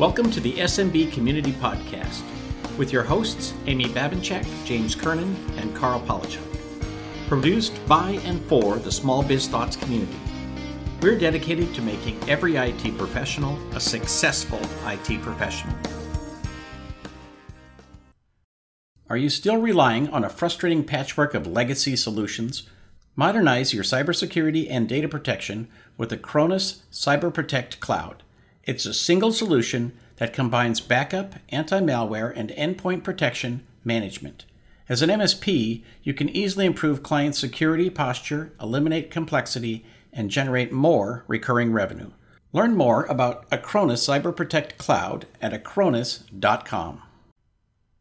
Welcome to the SMB Community Podcast with your hosts, Amy Babinchak, James Kernan, and Karl Palachuk. Produced by and for the Small Biz Thoughts community. We're dedicated to making every IT professional a successful IT professional. Are you still relying on a frustrating patchwork of legacy solutions? Modernize your cybersecurity and data protection with the Acronis Cyber Protect Cloud. It's a single solution that combines backup, anti malware, and endpoint protection management. As an MSP, you can easily improve client security posture, eliminate complexity, and generate more recurring revenue. Learn more about Acronis Cyber Protect Cloud at acronis.com.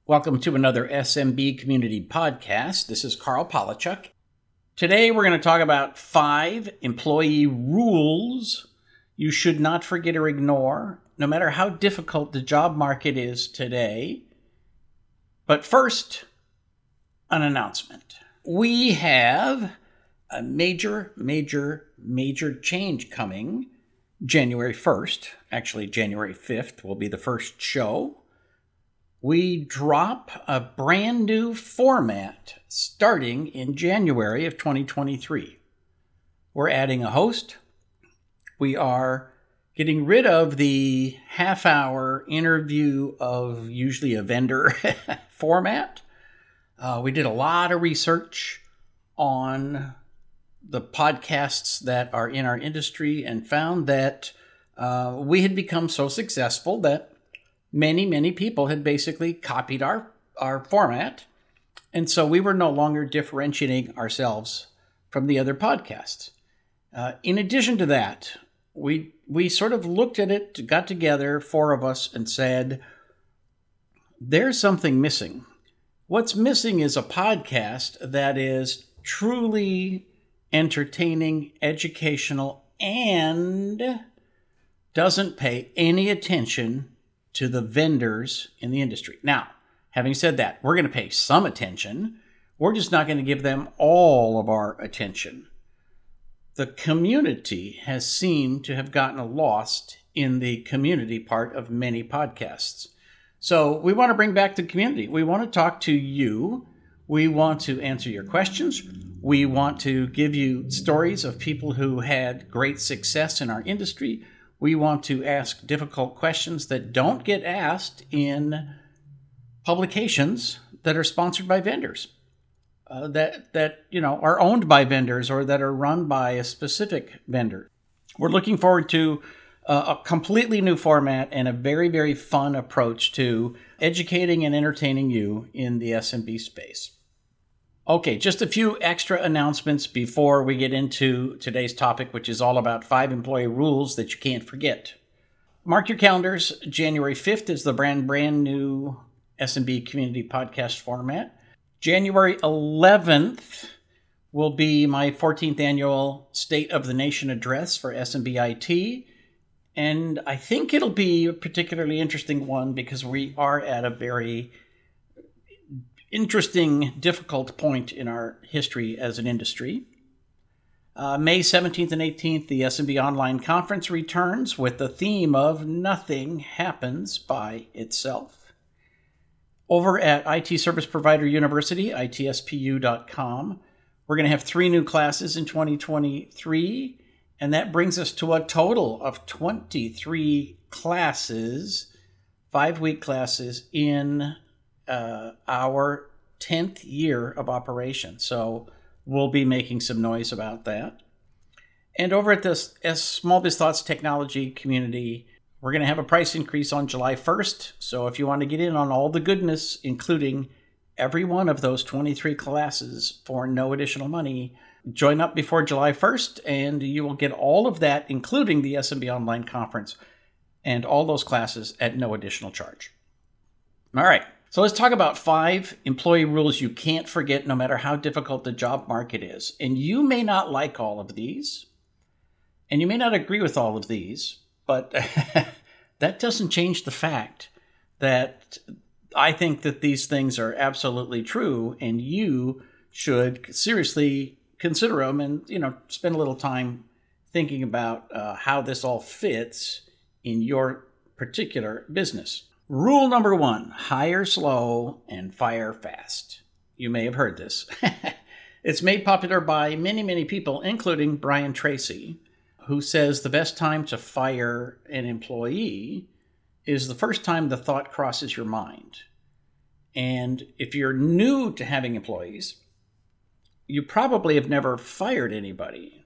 Welcome to another SMB Community Podcast. This is Karl Palachuk. Today we're going to talk about five employee rules you should not forget or ignore, no matter how difficult the job market is today. But first, an announcement. We have a major, major, major change coming January 1st. Actually, January 5th will be the first show. We drop a brand new format starting in January of 2023. We're adding a host, we are getting rid of the half hour interview of usually a vendor format. Uh, we did a lot of research on the podcasts that are in our industry and found that uh, we had become so successful that many, many people had basically copied our, our format. And so we were no longer differentiating ourselves from the other podcasts. Uh, in addition to that, we we sort of looked at it, got together, four of us, and said, "There's something missing. What's missing is a podcast that is truly entertaining, educational, and doesn't pay any attention to the vendors in the industry." Now, having said that, we're going to pay some attention. We're just not going to give them all of our attention the community has seemed to have gotten lost in the community part of many podcasts. So we want to bring back the community. We want to talk to you. We want to answer your questions. We want to give you stories of people who had great success in our industry. We want to ask difficult questions that don't get asked in publications that are sponsored by vendors uh, that that you know are owned by vendors or that are run by a specific vendor. We're looking forward to uh, a completely new format and a very very fun approach to educating and entertaining you in the SMB space. Okay, just a few extra announcements before we get into today's topic, which is all about five employee rules that you can't forget. Mark your calendars. January 5th is the brand brand new SMB community podcast format. January 11th will be my 14th annual State of the Nation address for SMBIT. And I think it'll be a particularly interesting one because we are at a very interesting, difficult point in our history as an industry. Uh, May 17th and 18th, the SMB Online Conference returns with the theme of Nothing Happens by Itself. Over at IT Service Provider University, itspu.com, we're going to have three new classes in 2023, and that brings us to a total of 23 classes, five week classes in uh, our 10th year of operation. So we'll be making some noise about that. And over at this Small Biz Thoughts Technology community, we're going to have a price increase on July 1st. So if you want to get in on all the goodness, including every one of those 23 classes for no additional money, join up before July 1st and you will get all of that, including the SMB Online Conference and all those classes at no additional charge. All right. So let's talk about five employee rules you can't forget no matter how difficult the job market is. And you may not like all of these, and you may not agree with all of these, but that doesn't change the fact that I think that these things are absolutely true, and you should seriously consider them and you know spend a little time thinking about uh, how this all fits in your particular business. Rule number one hire slow and fire fast. You may have heard this. it's made popular by many, many people, including Brian Tracy, who says the best time to fire an employee is the first time the thought crosses your mind. And if you're new to having employees, you probably have never fired anybody.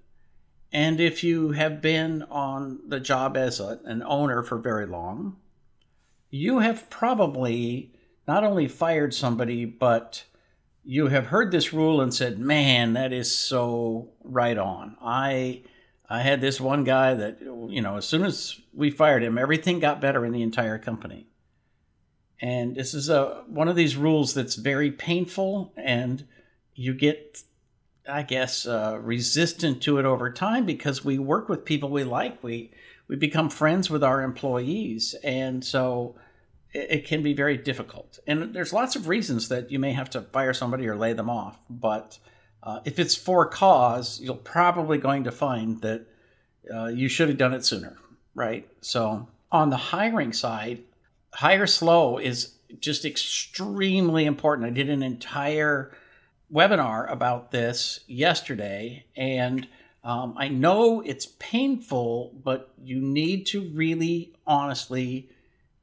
And if you have been on the job as a, an owner for very long, you have probably not only fired somebody, but you have heard this rule and said, "Man, that is so right on." I I had this one guy that you know, as soon as we fired him, everything got better in the entire company. And this is a one of these rules that's very painful, and you get, I guess, uh, resistant to it over time because we work with people we like. We we become friends with our employees, and so it, can be very difficult. And there's lots of reasons that you may have to fire somebody or lay them off. But uh, if it's for cause, you're probably going to find that uh, you should have done it sooner, right? So on the hiring side, hire slow is just extremely important. I did an entire webinar about this yesterday, and um, I know it's painful, but you need to really honestly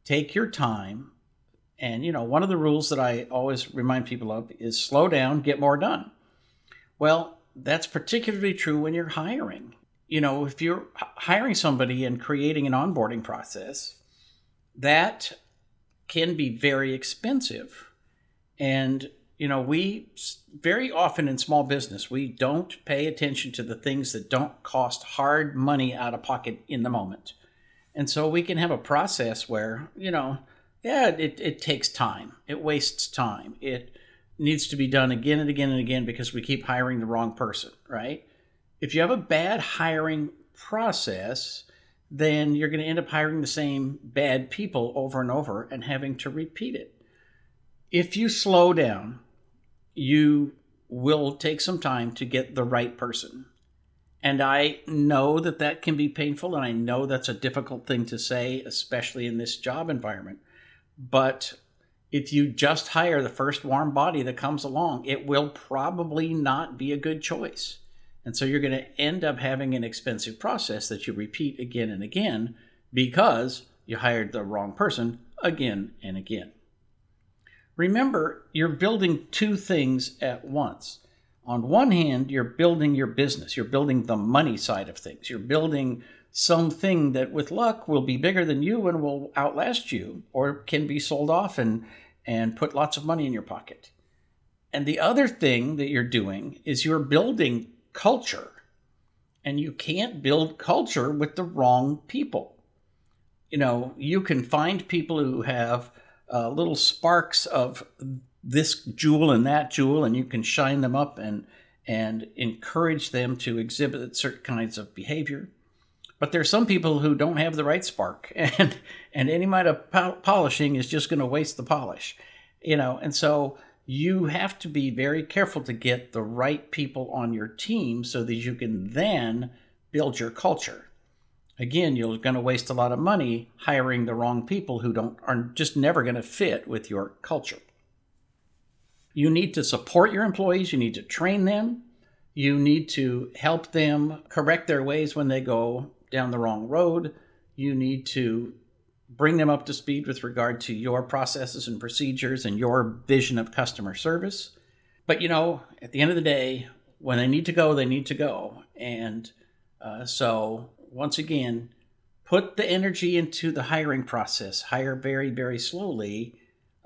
take your time. And, you know, one of the rules that I always remind people of is slow down, get more done. Well, that's particularly true when you're hiring. You know, if you're hiring somebody and creating an onboarding process, that can be very expensive. And, you know, we very often in small business, we don't pay attention to the things that don't cost hard money out of pocket in the moment. And so we can have a process where, you know, yeah, it, it takes time. It wastes time. It needs to be done again and again and again because we keep hiring the wrong person, right? If you have a bad hiring process, then you're going to end up hiring the same bad people over and over and having to repeat it. If you slow down, you will take some time to get the right person. And I know that that can be painful, and I know that's a difficult thing to say, especially in this job environment. But if you just hire the first warm body that comes along, it will probably not be a good choice. And so you're going to end up having an expensive process that you repeat again and again because you hired the wrong person again and again. Remember, you're building two things at once on one hand, you're building your business, you're building the money side of things, you're building something that with luck will be bigger than you and will outlast you or can be sold off and and put lots of money in your pocket. And the other thing that you're doing is you're building culture. And you can't build culture with the wrong people. You know, you can find people who have uh, little sparks of this jewel and that jewel, and you can shine them up and and encourage them to exhibit certain kinds of behavior. But there's some people who don't have the right spark, and and any amount of polishing is just going to waste the polish, you know. And so you have to be very careful to get the right people on your team so that you can then build your culture. Again, you're going to waste a lot of money hiring the wrong people who don't are just never going to fit with your culture. You need to support your employees, you need to train them, you need to help them correct their ways when they go down the wrong road. You need to bring them up to speed with regard to your processes and procedures and your vision of customer service. But you know, at the end of the day, when they need to go, they need to go. And uh, so, once again, put the energy into the hiring process. Hire very, very slowly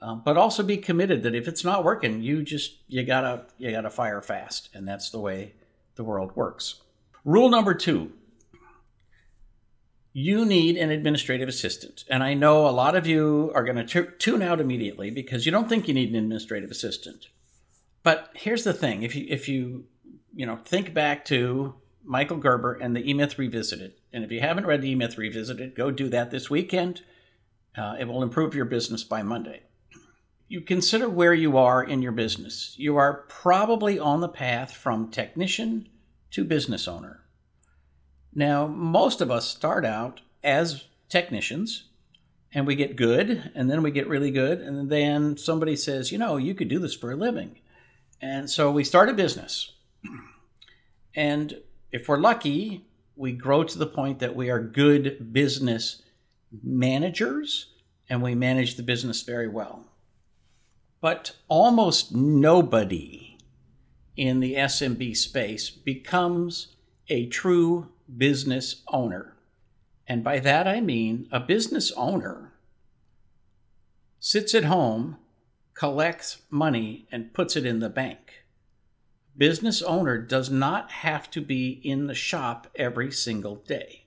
um, but also be committed that if it's not working, you just you gotta you gotta fire fast, and that's the way the world works. Rule number two: you need an administrative assistant, and I know a lot of you are going to t- tune out immediately because you don't think you need an administrative assistant. But here's the thing: if you if you you know think back to Michael Gerber and the E Myth Revisited, and if you haven't read the E Myth Revisited, go do that this weekend. Uh, it will improve your business by Monday you consider where you are in your business. You are probably on the path from technician to business owner. Now, most of us start out as technicians and we get good, and then we get really good, and then somebody says, you know, you could do this for a living. And so we start a business. And if we're lucky, we grow to the point that we are good business managers and we manage the business very well. But almost nobody in the SMB space becomes a true business owner. And by that I mean a business owner sits at home, collects money, and puts it in the bank. Business owner does not have to be in the shop every single day.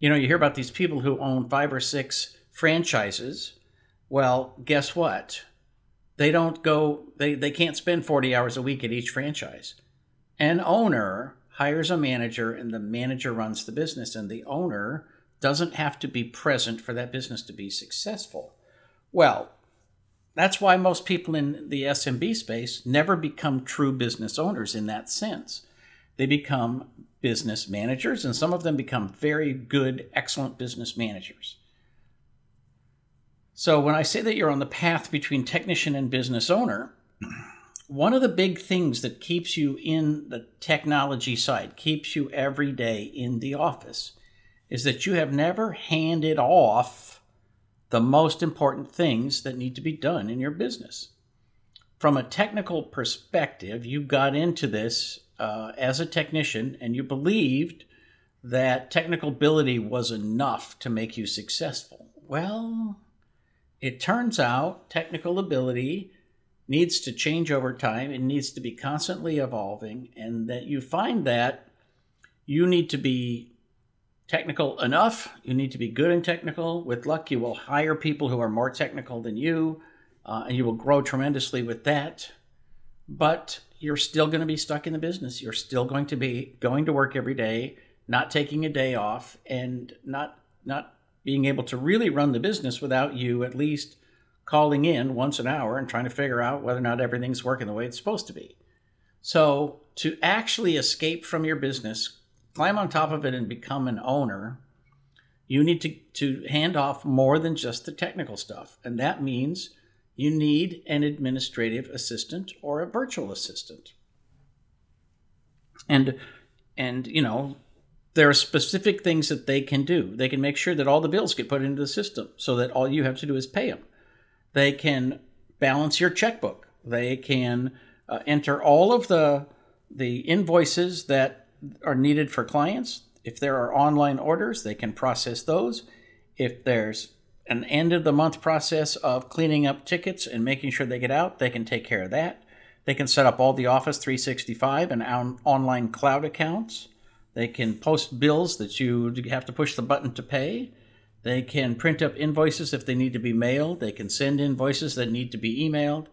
You know, you hear about these people who own five or six franchises. Well, guess what? They don't go, they, they can't spend 40 hours a week at each franchise. An owner hires a manager and the manager runs the business, and the owner doesn't have to be present for that business to be successful. Well, that's why most people in the SMB space never become true business owners in that sense. They become business managers, and some of them become very good, excellent business managers. So, when I say that you're on the path between technician and business owner, one of the big things that keeps you in the technology side, keeps you every day in the office, is that you have never handed off the most important things that need to be done in your business. From a technical perspective, you got into this uh, as a technician and you believed that technical ability was enough to make you successful. Well, it turns out technical ability needs to change over time. It needs to be constantly evolving, and that you find that you need to be technical enough. You need to be good and technical. With luck, you will hire people who are more technical than you, uh, and you will grow tremendously with that. But you're still going to be stuck in the business. You're still going to be going to work every day, not taking a day off, and not not being able to really run the business without you at least calling in once an hour and trying to figure out whether or not everything's working the way it's supposed to be. So, to actually escape from your business, climb on top of it, and become an owner, you need to, to hand off more than just the technical stuff. And that means you need an administrative assistant or a virtual assistant. And and you know, there are specific things that they can do. They can make sure that all the bills get put into the system so that all you have to do is pay them. They can balance your checkbook. They can uh, enter all of the the invoices that are needed for clients. If there are online orders, they can process those. If there's an end of the month process of cleaning up tickets and making sure they get out, they can take care of that. They can set up all the Office 365 and on- online cloud accounts. They can post bills that you have to push the button to pay. They can print up invoices if they need to be mailed. They can send invoices that need to be emailed.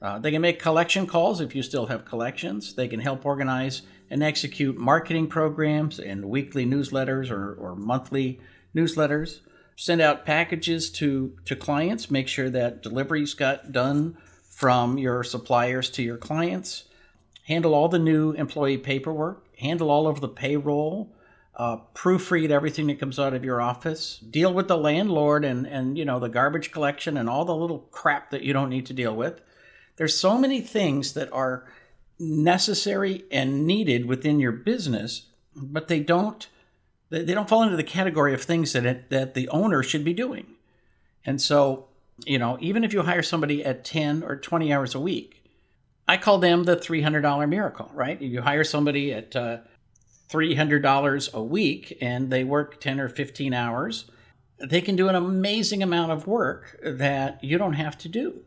Uh, they can make collection calls if you still have collections. They can help organize and execute marketing programs and weekly newsletters or, or monthly newsletters. Send out packages to, to clients. Make sure that deliveries got done from your suppliers to your clients. Handle all the new employee paperwork. Handle all of the payroll uh, proofread everything that comes out of your office, deal with the landlord and and you know the garbage collection and all the little crap that you don't need to deal with. There's so many things that are necessary and needed within your business, but they don't they don't fall into the category of things that it, that the owner should be doing. And so, you know, even if you hire somebody at 10 or 20 hours a week, I call them the $300 miracle, right? You hire somebody at uh, $300 a week and they work 10 or 15 hours, they can do an amazing amount of work that you don't have to do.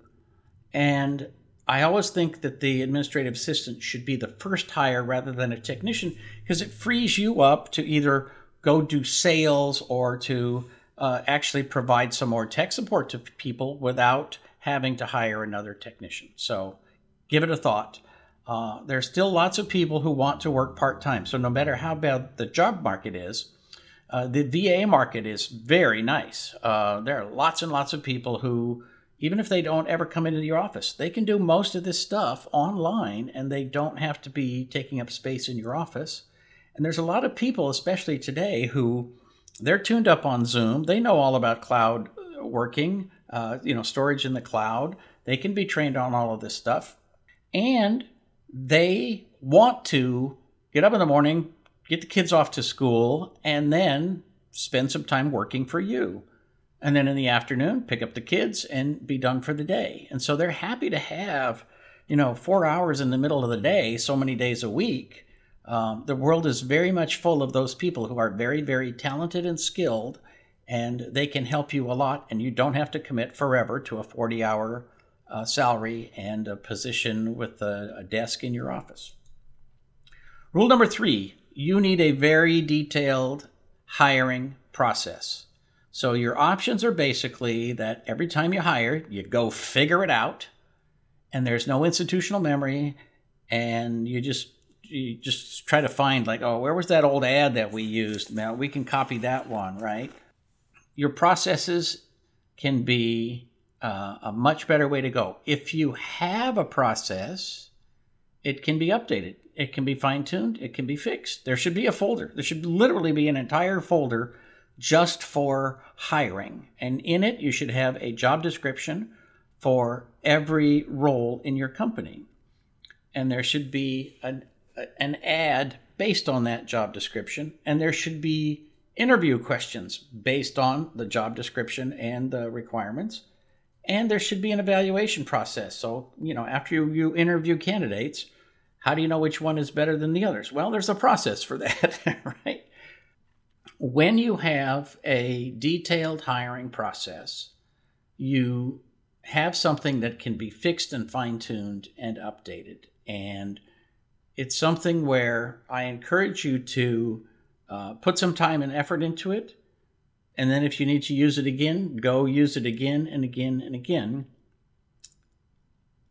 And I always think that the administrative assistant should be the first hire rather than a technician because it frees you up to either go do sales or to uh, actually provide some more tech support to people without having to hire another technician. So give it a thought. Uh, there's still lots of people who want to work part time. So no matter how bad the job market is, uh, the VA market is very nice. Uh, there are lots and lots of people who, even if they don't ever come into your office, they can do most of this stuff online and they don't have to be taking up space in your office. And there's a lot of people, especially today, who they're tuned up on Zoom. They know all about cloud working, uh, you know, storage in the cloud. They can be trained on all of this stuff. And they want to get up in the morning, get the kids off to school, and then spend some time working for you. And then in the afternoon, pick up the kids and be done for the day. And so they're happy to have, you know, four hours in the middle of the day, so many days a week. Um, the world is very much full of those people who are very, very talented and skilled, and they can help you a lot. And you don't have to commit forever to a 40 hour salary and a position with a, a desk in your office. Rule number three you need a very detailed hiring process. So your options are basically that every time you hire, you go figure it out, and there's no institutional memory, and you just you just try to find like, oh, where was that old ad that we used? Now we can copy that one, right? Your processes can be uh, a much better way to go. If you have a process, it can be updated. It can be fine tuned. It can be fixed. There should be a folder. There should literally be an entire folder just for hiring. And in it, you should have a job description for every role in your company. And there should be an, an ad based on that job description. And there should be interview questions based on the job description and the requirements. And there should be an evaluation process. So, you know, after you, you interview candidates, how do you know which one is better than the others? Well, there's a process for that, right? When you have a detailed hiring process, you have something that can be fixed and fine tuned and updated. And it's something where I encourage you to uh, put some time and effort into it. And then if you need to use it again, go use it again and again and again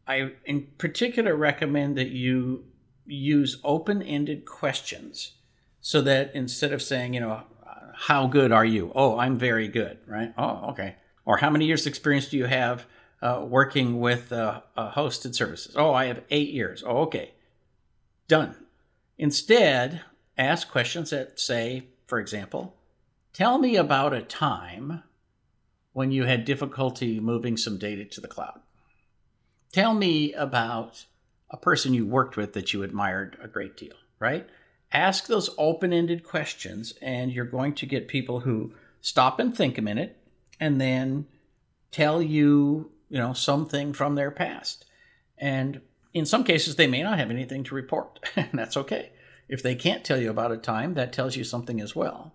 I, in particular, recommend that you use open ended questions so that instead of saying, you know, how good are you? Oh, I'm very good, right? Oh, okay. Or how many years' experience do you have uh, working with uh, uh, hosted services? Oh, I have eight years. Oh, okay. Done. Instead, ask questions that say, for example, tell me about a time when you had difficulty moving some data to the cloud. Tell me about a person you worked with that you admired a great deal, right? Ask those open ended questions, and you're going to get people who stop and think a minute and then tell you, you know, something from their past. And in some cases, they may not have anything to report, and that's okay. If they can't tell you about a time, that tells you something as well.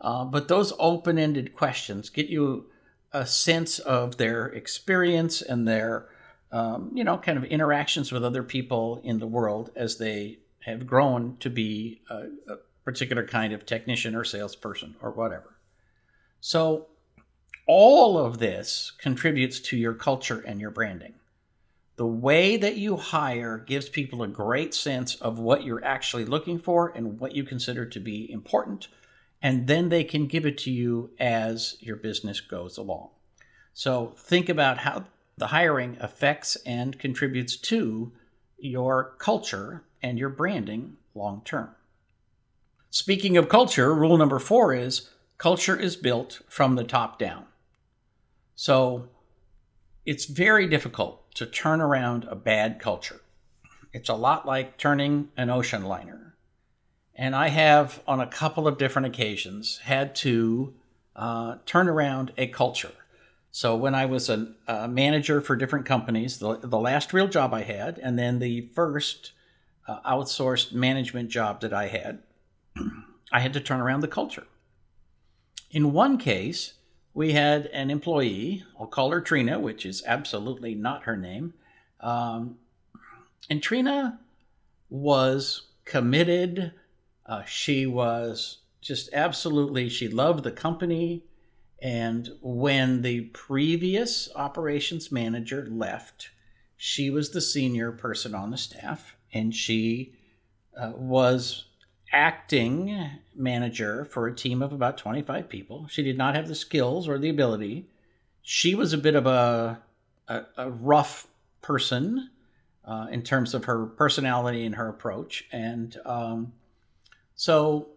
Uh, but those open ended questions get you a sense of their experience and their um, you know, kind of interactions with other people in the world as they have grown to be a, a particular kind of technician or salesperson or whatever. So, all of this contributes to your culture and your branding. The way that you hire gives people a great sense of what you're actually looking for and what you consider to be important, and then they can give it to you as your business goes along. So, think about how the hiring affects and contributes to your culture and your branding long term. Speaking of culture, rule number four is culture is built from the top down. So it's very difficult to turn around a bad culture. It's a lot like turning an ocean liner. And I have, on a couple of different occasions, had to uh, turn around a culture. So when I was a, a, manager for different companies, the, the last real job I had, and then the first uh, outsourced management job that I had, I had to turn around the culture. In one case, we had an employee, I'll call her Trina, which is absolutely not her name. Um, and Trina was committed. Uh, she was just absolutely, she loved the company. And when the previous operations manager left, she was the senior person on the staff and she uh, was acting manager for a team of about 25 people. She did not have the skills or the ability. She was a bit of a, a, a rough person uh, in terms of her personality and her approach. And um, so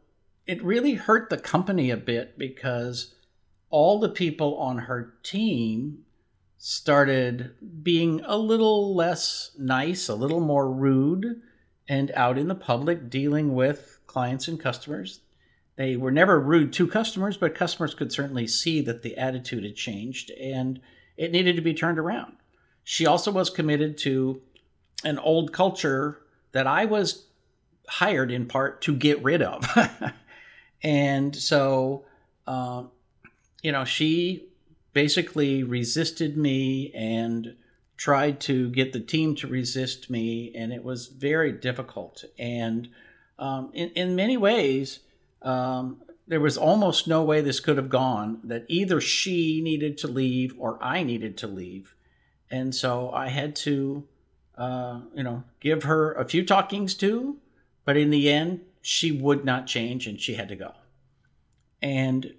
it really hurt the company a bit because all the people on her team started being a little less nice, a little more rude, and out in the public dealing with clients and customers. They were never rude to customers, but customers could certainly see that the attitude had changed and it needed to be turned around. She also was committed to an old culture that I was hired in part to get rid of. and so, uh, you know, she basically resisted me and tried to get the team to resist me, and it was very difficult. And um, in, in many ways, um, there was almost no way this could have gone that either she needed to leave or I needed to leave. And so I had to, uh, you know, give her a few talkings to, but in the end, she would not change and she had to go. And,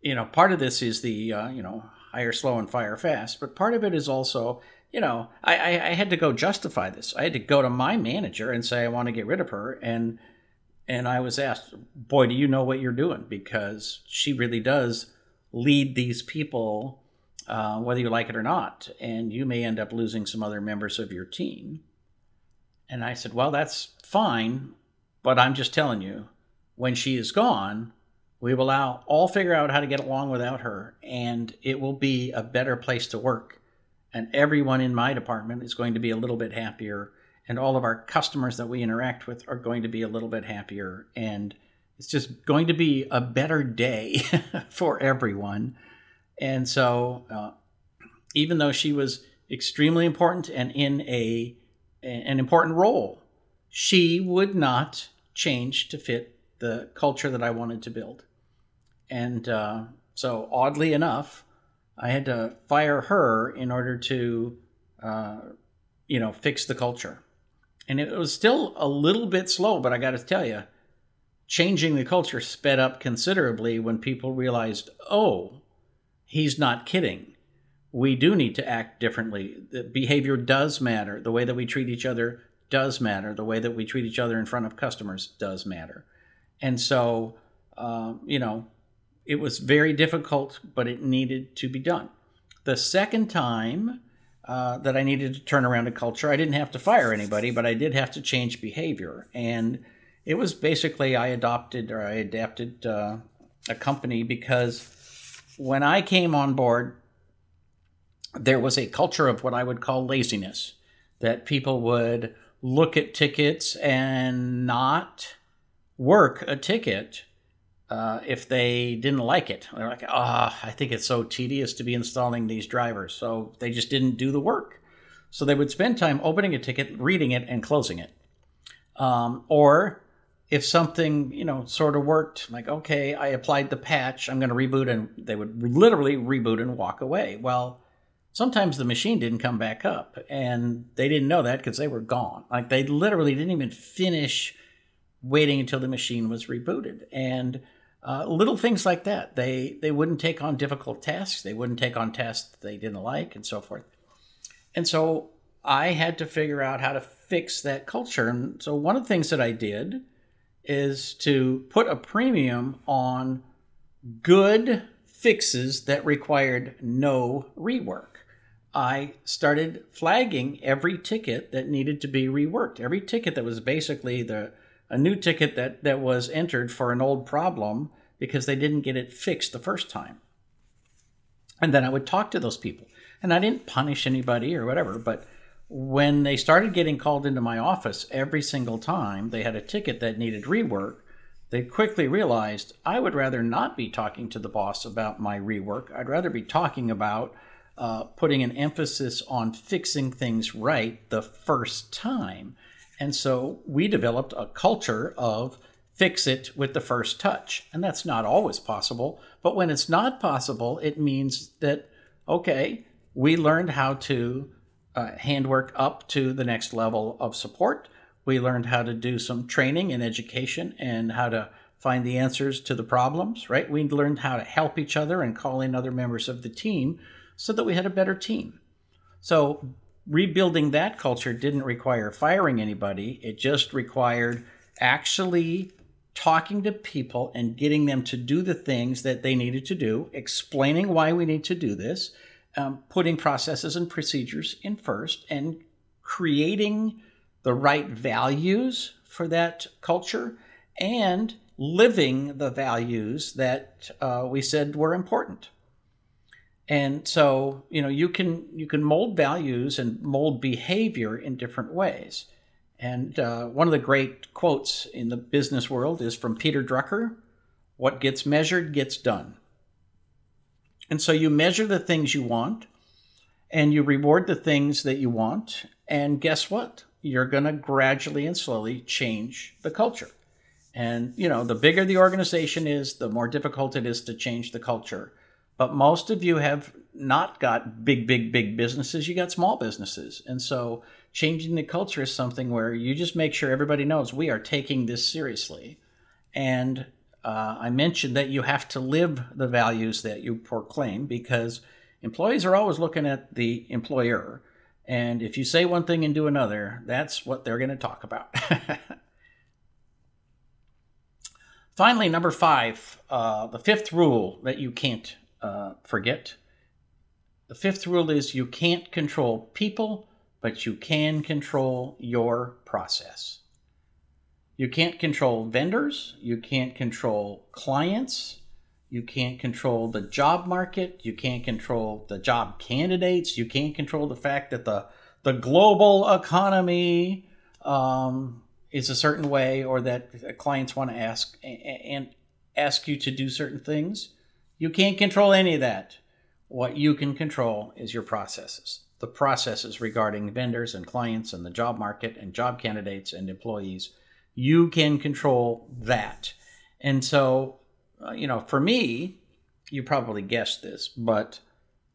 you know, part of this is the, uh, you know, hire slow and fire fast, but part of it is also, you know, I, I, I had to go justify this. I had to go to my manager and say, I want to get rid of her. And, and I was asked, boy, do you know what you're doing? Because she really does lead these people, uh, whether you like it or not. And you may end up losing some other members of your team. And I said, well, that's fine. But I'm just telling you, when she is gone, we will all, figure out how to get along without her. And it will be a better place to work. And everyone in my department is going to be a little bit happier and all of our customers that we interact with are going to be a little bit happier and it's just going to be a better day for everyone and so uh, even though she was extremely important and in a an important role she would not change to fit the culture that i wanted to build and uh, so oddly enough i had to fire her in order to uh, you know fix the culture and it was still a little bit slow, but I got to tell you, changing the culture sped up considerably when people realized, oh, he's not kidding. We do need to act differently. The behavior does matter. The way that we treat each other does matter. The way that we treat each other in front of customers does matter. And so, uh, you know, it was very difficult, but it needed to be done. The second time, uh, that I needed to turn around a culture. I didn't have to fire anybody, but I did have to change behavior. And it was basically I adopted or I adapted uh, a company because when I came on board, there was a culture of what I would call laziness, that people would look at tickets and not work a ticket uh, if they didn't like it. They're like, ah, oh, I think it's so tedious to be installing these drivers. So they just didn't do the work. So they would spend time opening a ticket, reading it, and closing it. Um, or if something, you know, sort of worked, like, okay, I applied the patch, I'm going to reboot, and they would literally reboot and walk away. Well, sometimes the machine didn't come back up, and they didn't know that because they were gone. Like they literally didn't even finish waiting until the machine was rebooted. And uh, little things like that. They they wouldn't take on difficult tasks. They wouldn't take on tasks they didn't like, and so forth. And so I had to figure out how to fix that culture. And so one of the things that I did is to put a premium on good fixes that required no rework. I started flagging every ticket that needed to be reworked. Every ticket that was basically the a new ticket that, that was entered for an old problem because they didn't get it fixed the first time. And then I would talk to those people. And I didn't punish anybody or whatever, but when they started getting called into my office every single time they had a ticket that needed rework, they quickly realized I would rather not be talking to the boss about my rework. I'd rather be talking about uh, putting an emphasis on fixing things right the first time and so we developed a culture of fix it with the first touch. And that's not always possible. But when it's not possible, it means that, okay, we learned how to uh, handwork up to the next level of support. We learned how to do some training and education and how to find the answers to the problems, right? We learned how to help each other and call in other members of the team so that we had a better team. So rebuilding that culture didn't require firing anybody. It just required actually talking to people and getting them to do the things that they needed to do, explaining why we need to do this, um, putting processes and procedures in first, and creating the right values for that culture and living the values that uh, we said were important. And so, you know, you can you can mold values and mold behavior in different ways. And uh, one of the great quotes in the business world is from Peter Drucker: "What gets measured gets done." And so you measure the things you want, and you reward the things that you want. And guess what? You're going to gradually and slowly change the culture. And, you know, the bigger the organization is, the more difficult it is to change the culture. But most of you have not got big, big, big businesses. You got small businesses. And so changing the culture is something where you just make sure everybody knows we are taking this seriously. And uh, I mentioned that you have to live the values that you proclaim because employees are always looking at the employer. And if you say one thing and do another, that's what they're going to talk about. Finally, number five, uh, the fifth rule that you can't uh, forget. The fifth rule is you can't control people, but you can control your process. You can't control vendors, you can't control clients, you can't control the job market, you can't control the job candidates, you can't control the fact that the the global economy um, is a certain way or that clients want to ask and ask you to do certain things. You can't control any of that. What you can control is your processes. The processes regarding vendors and clients and the job market and job candidates and employees. You can control that. And so, uh, you know, for me, you probably guessed this, but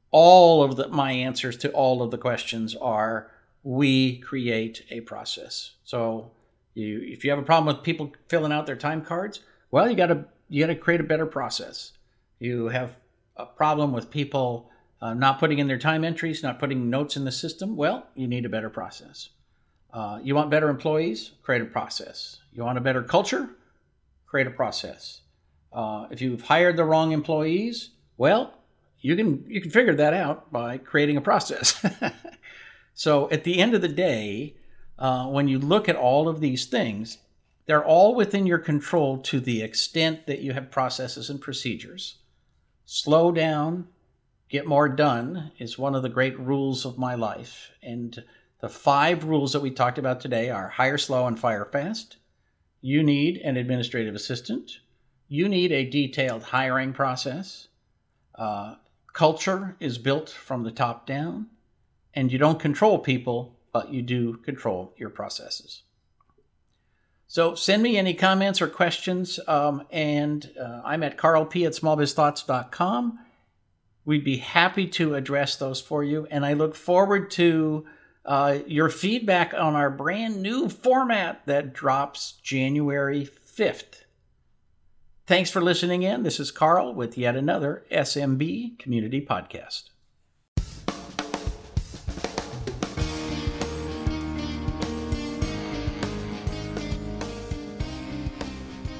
all of the, my answers to all of the questions are we create a process. So you, if you have a problem with people filling out their time cards, well, you got to you got to create a better process. You have a problem with people uh, not putting in their time entries, not putting notes in the system. Well, you need a better process. Uh, you want better employees? Create a process. You want a better culture? Create a process. Uh, if you've hired the wrong employees, well, you can you can figure that out by creating a process. so at the end of the day, uh, when you look at all of these things, they're all within your control to the extent that you have processes and procedures. Slow down, get more done is one of the great rules of my life. And the five rules that we talked about today are hire slow and fire fast. You need an administrative assistant. You need a detailed hiring process. Uh, culture is built from the top down. And you don't control people but you do control your processes. So send me any comments or questions, um, and uh, I'm at karlp at smallbizthoughts.com. We'd be happy to address those for you, and I look forward to uh, your feedback on our brand new format that drops January 5th. Thanks for listening in. This is Karl with yet another SMB Community Podcast.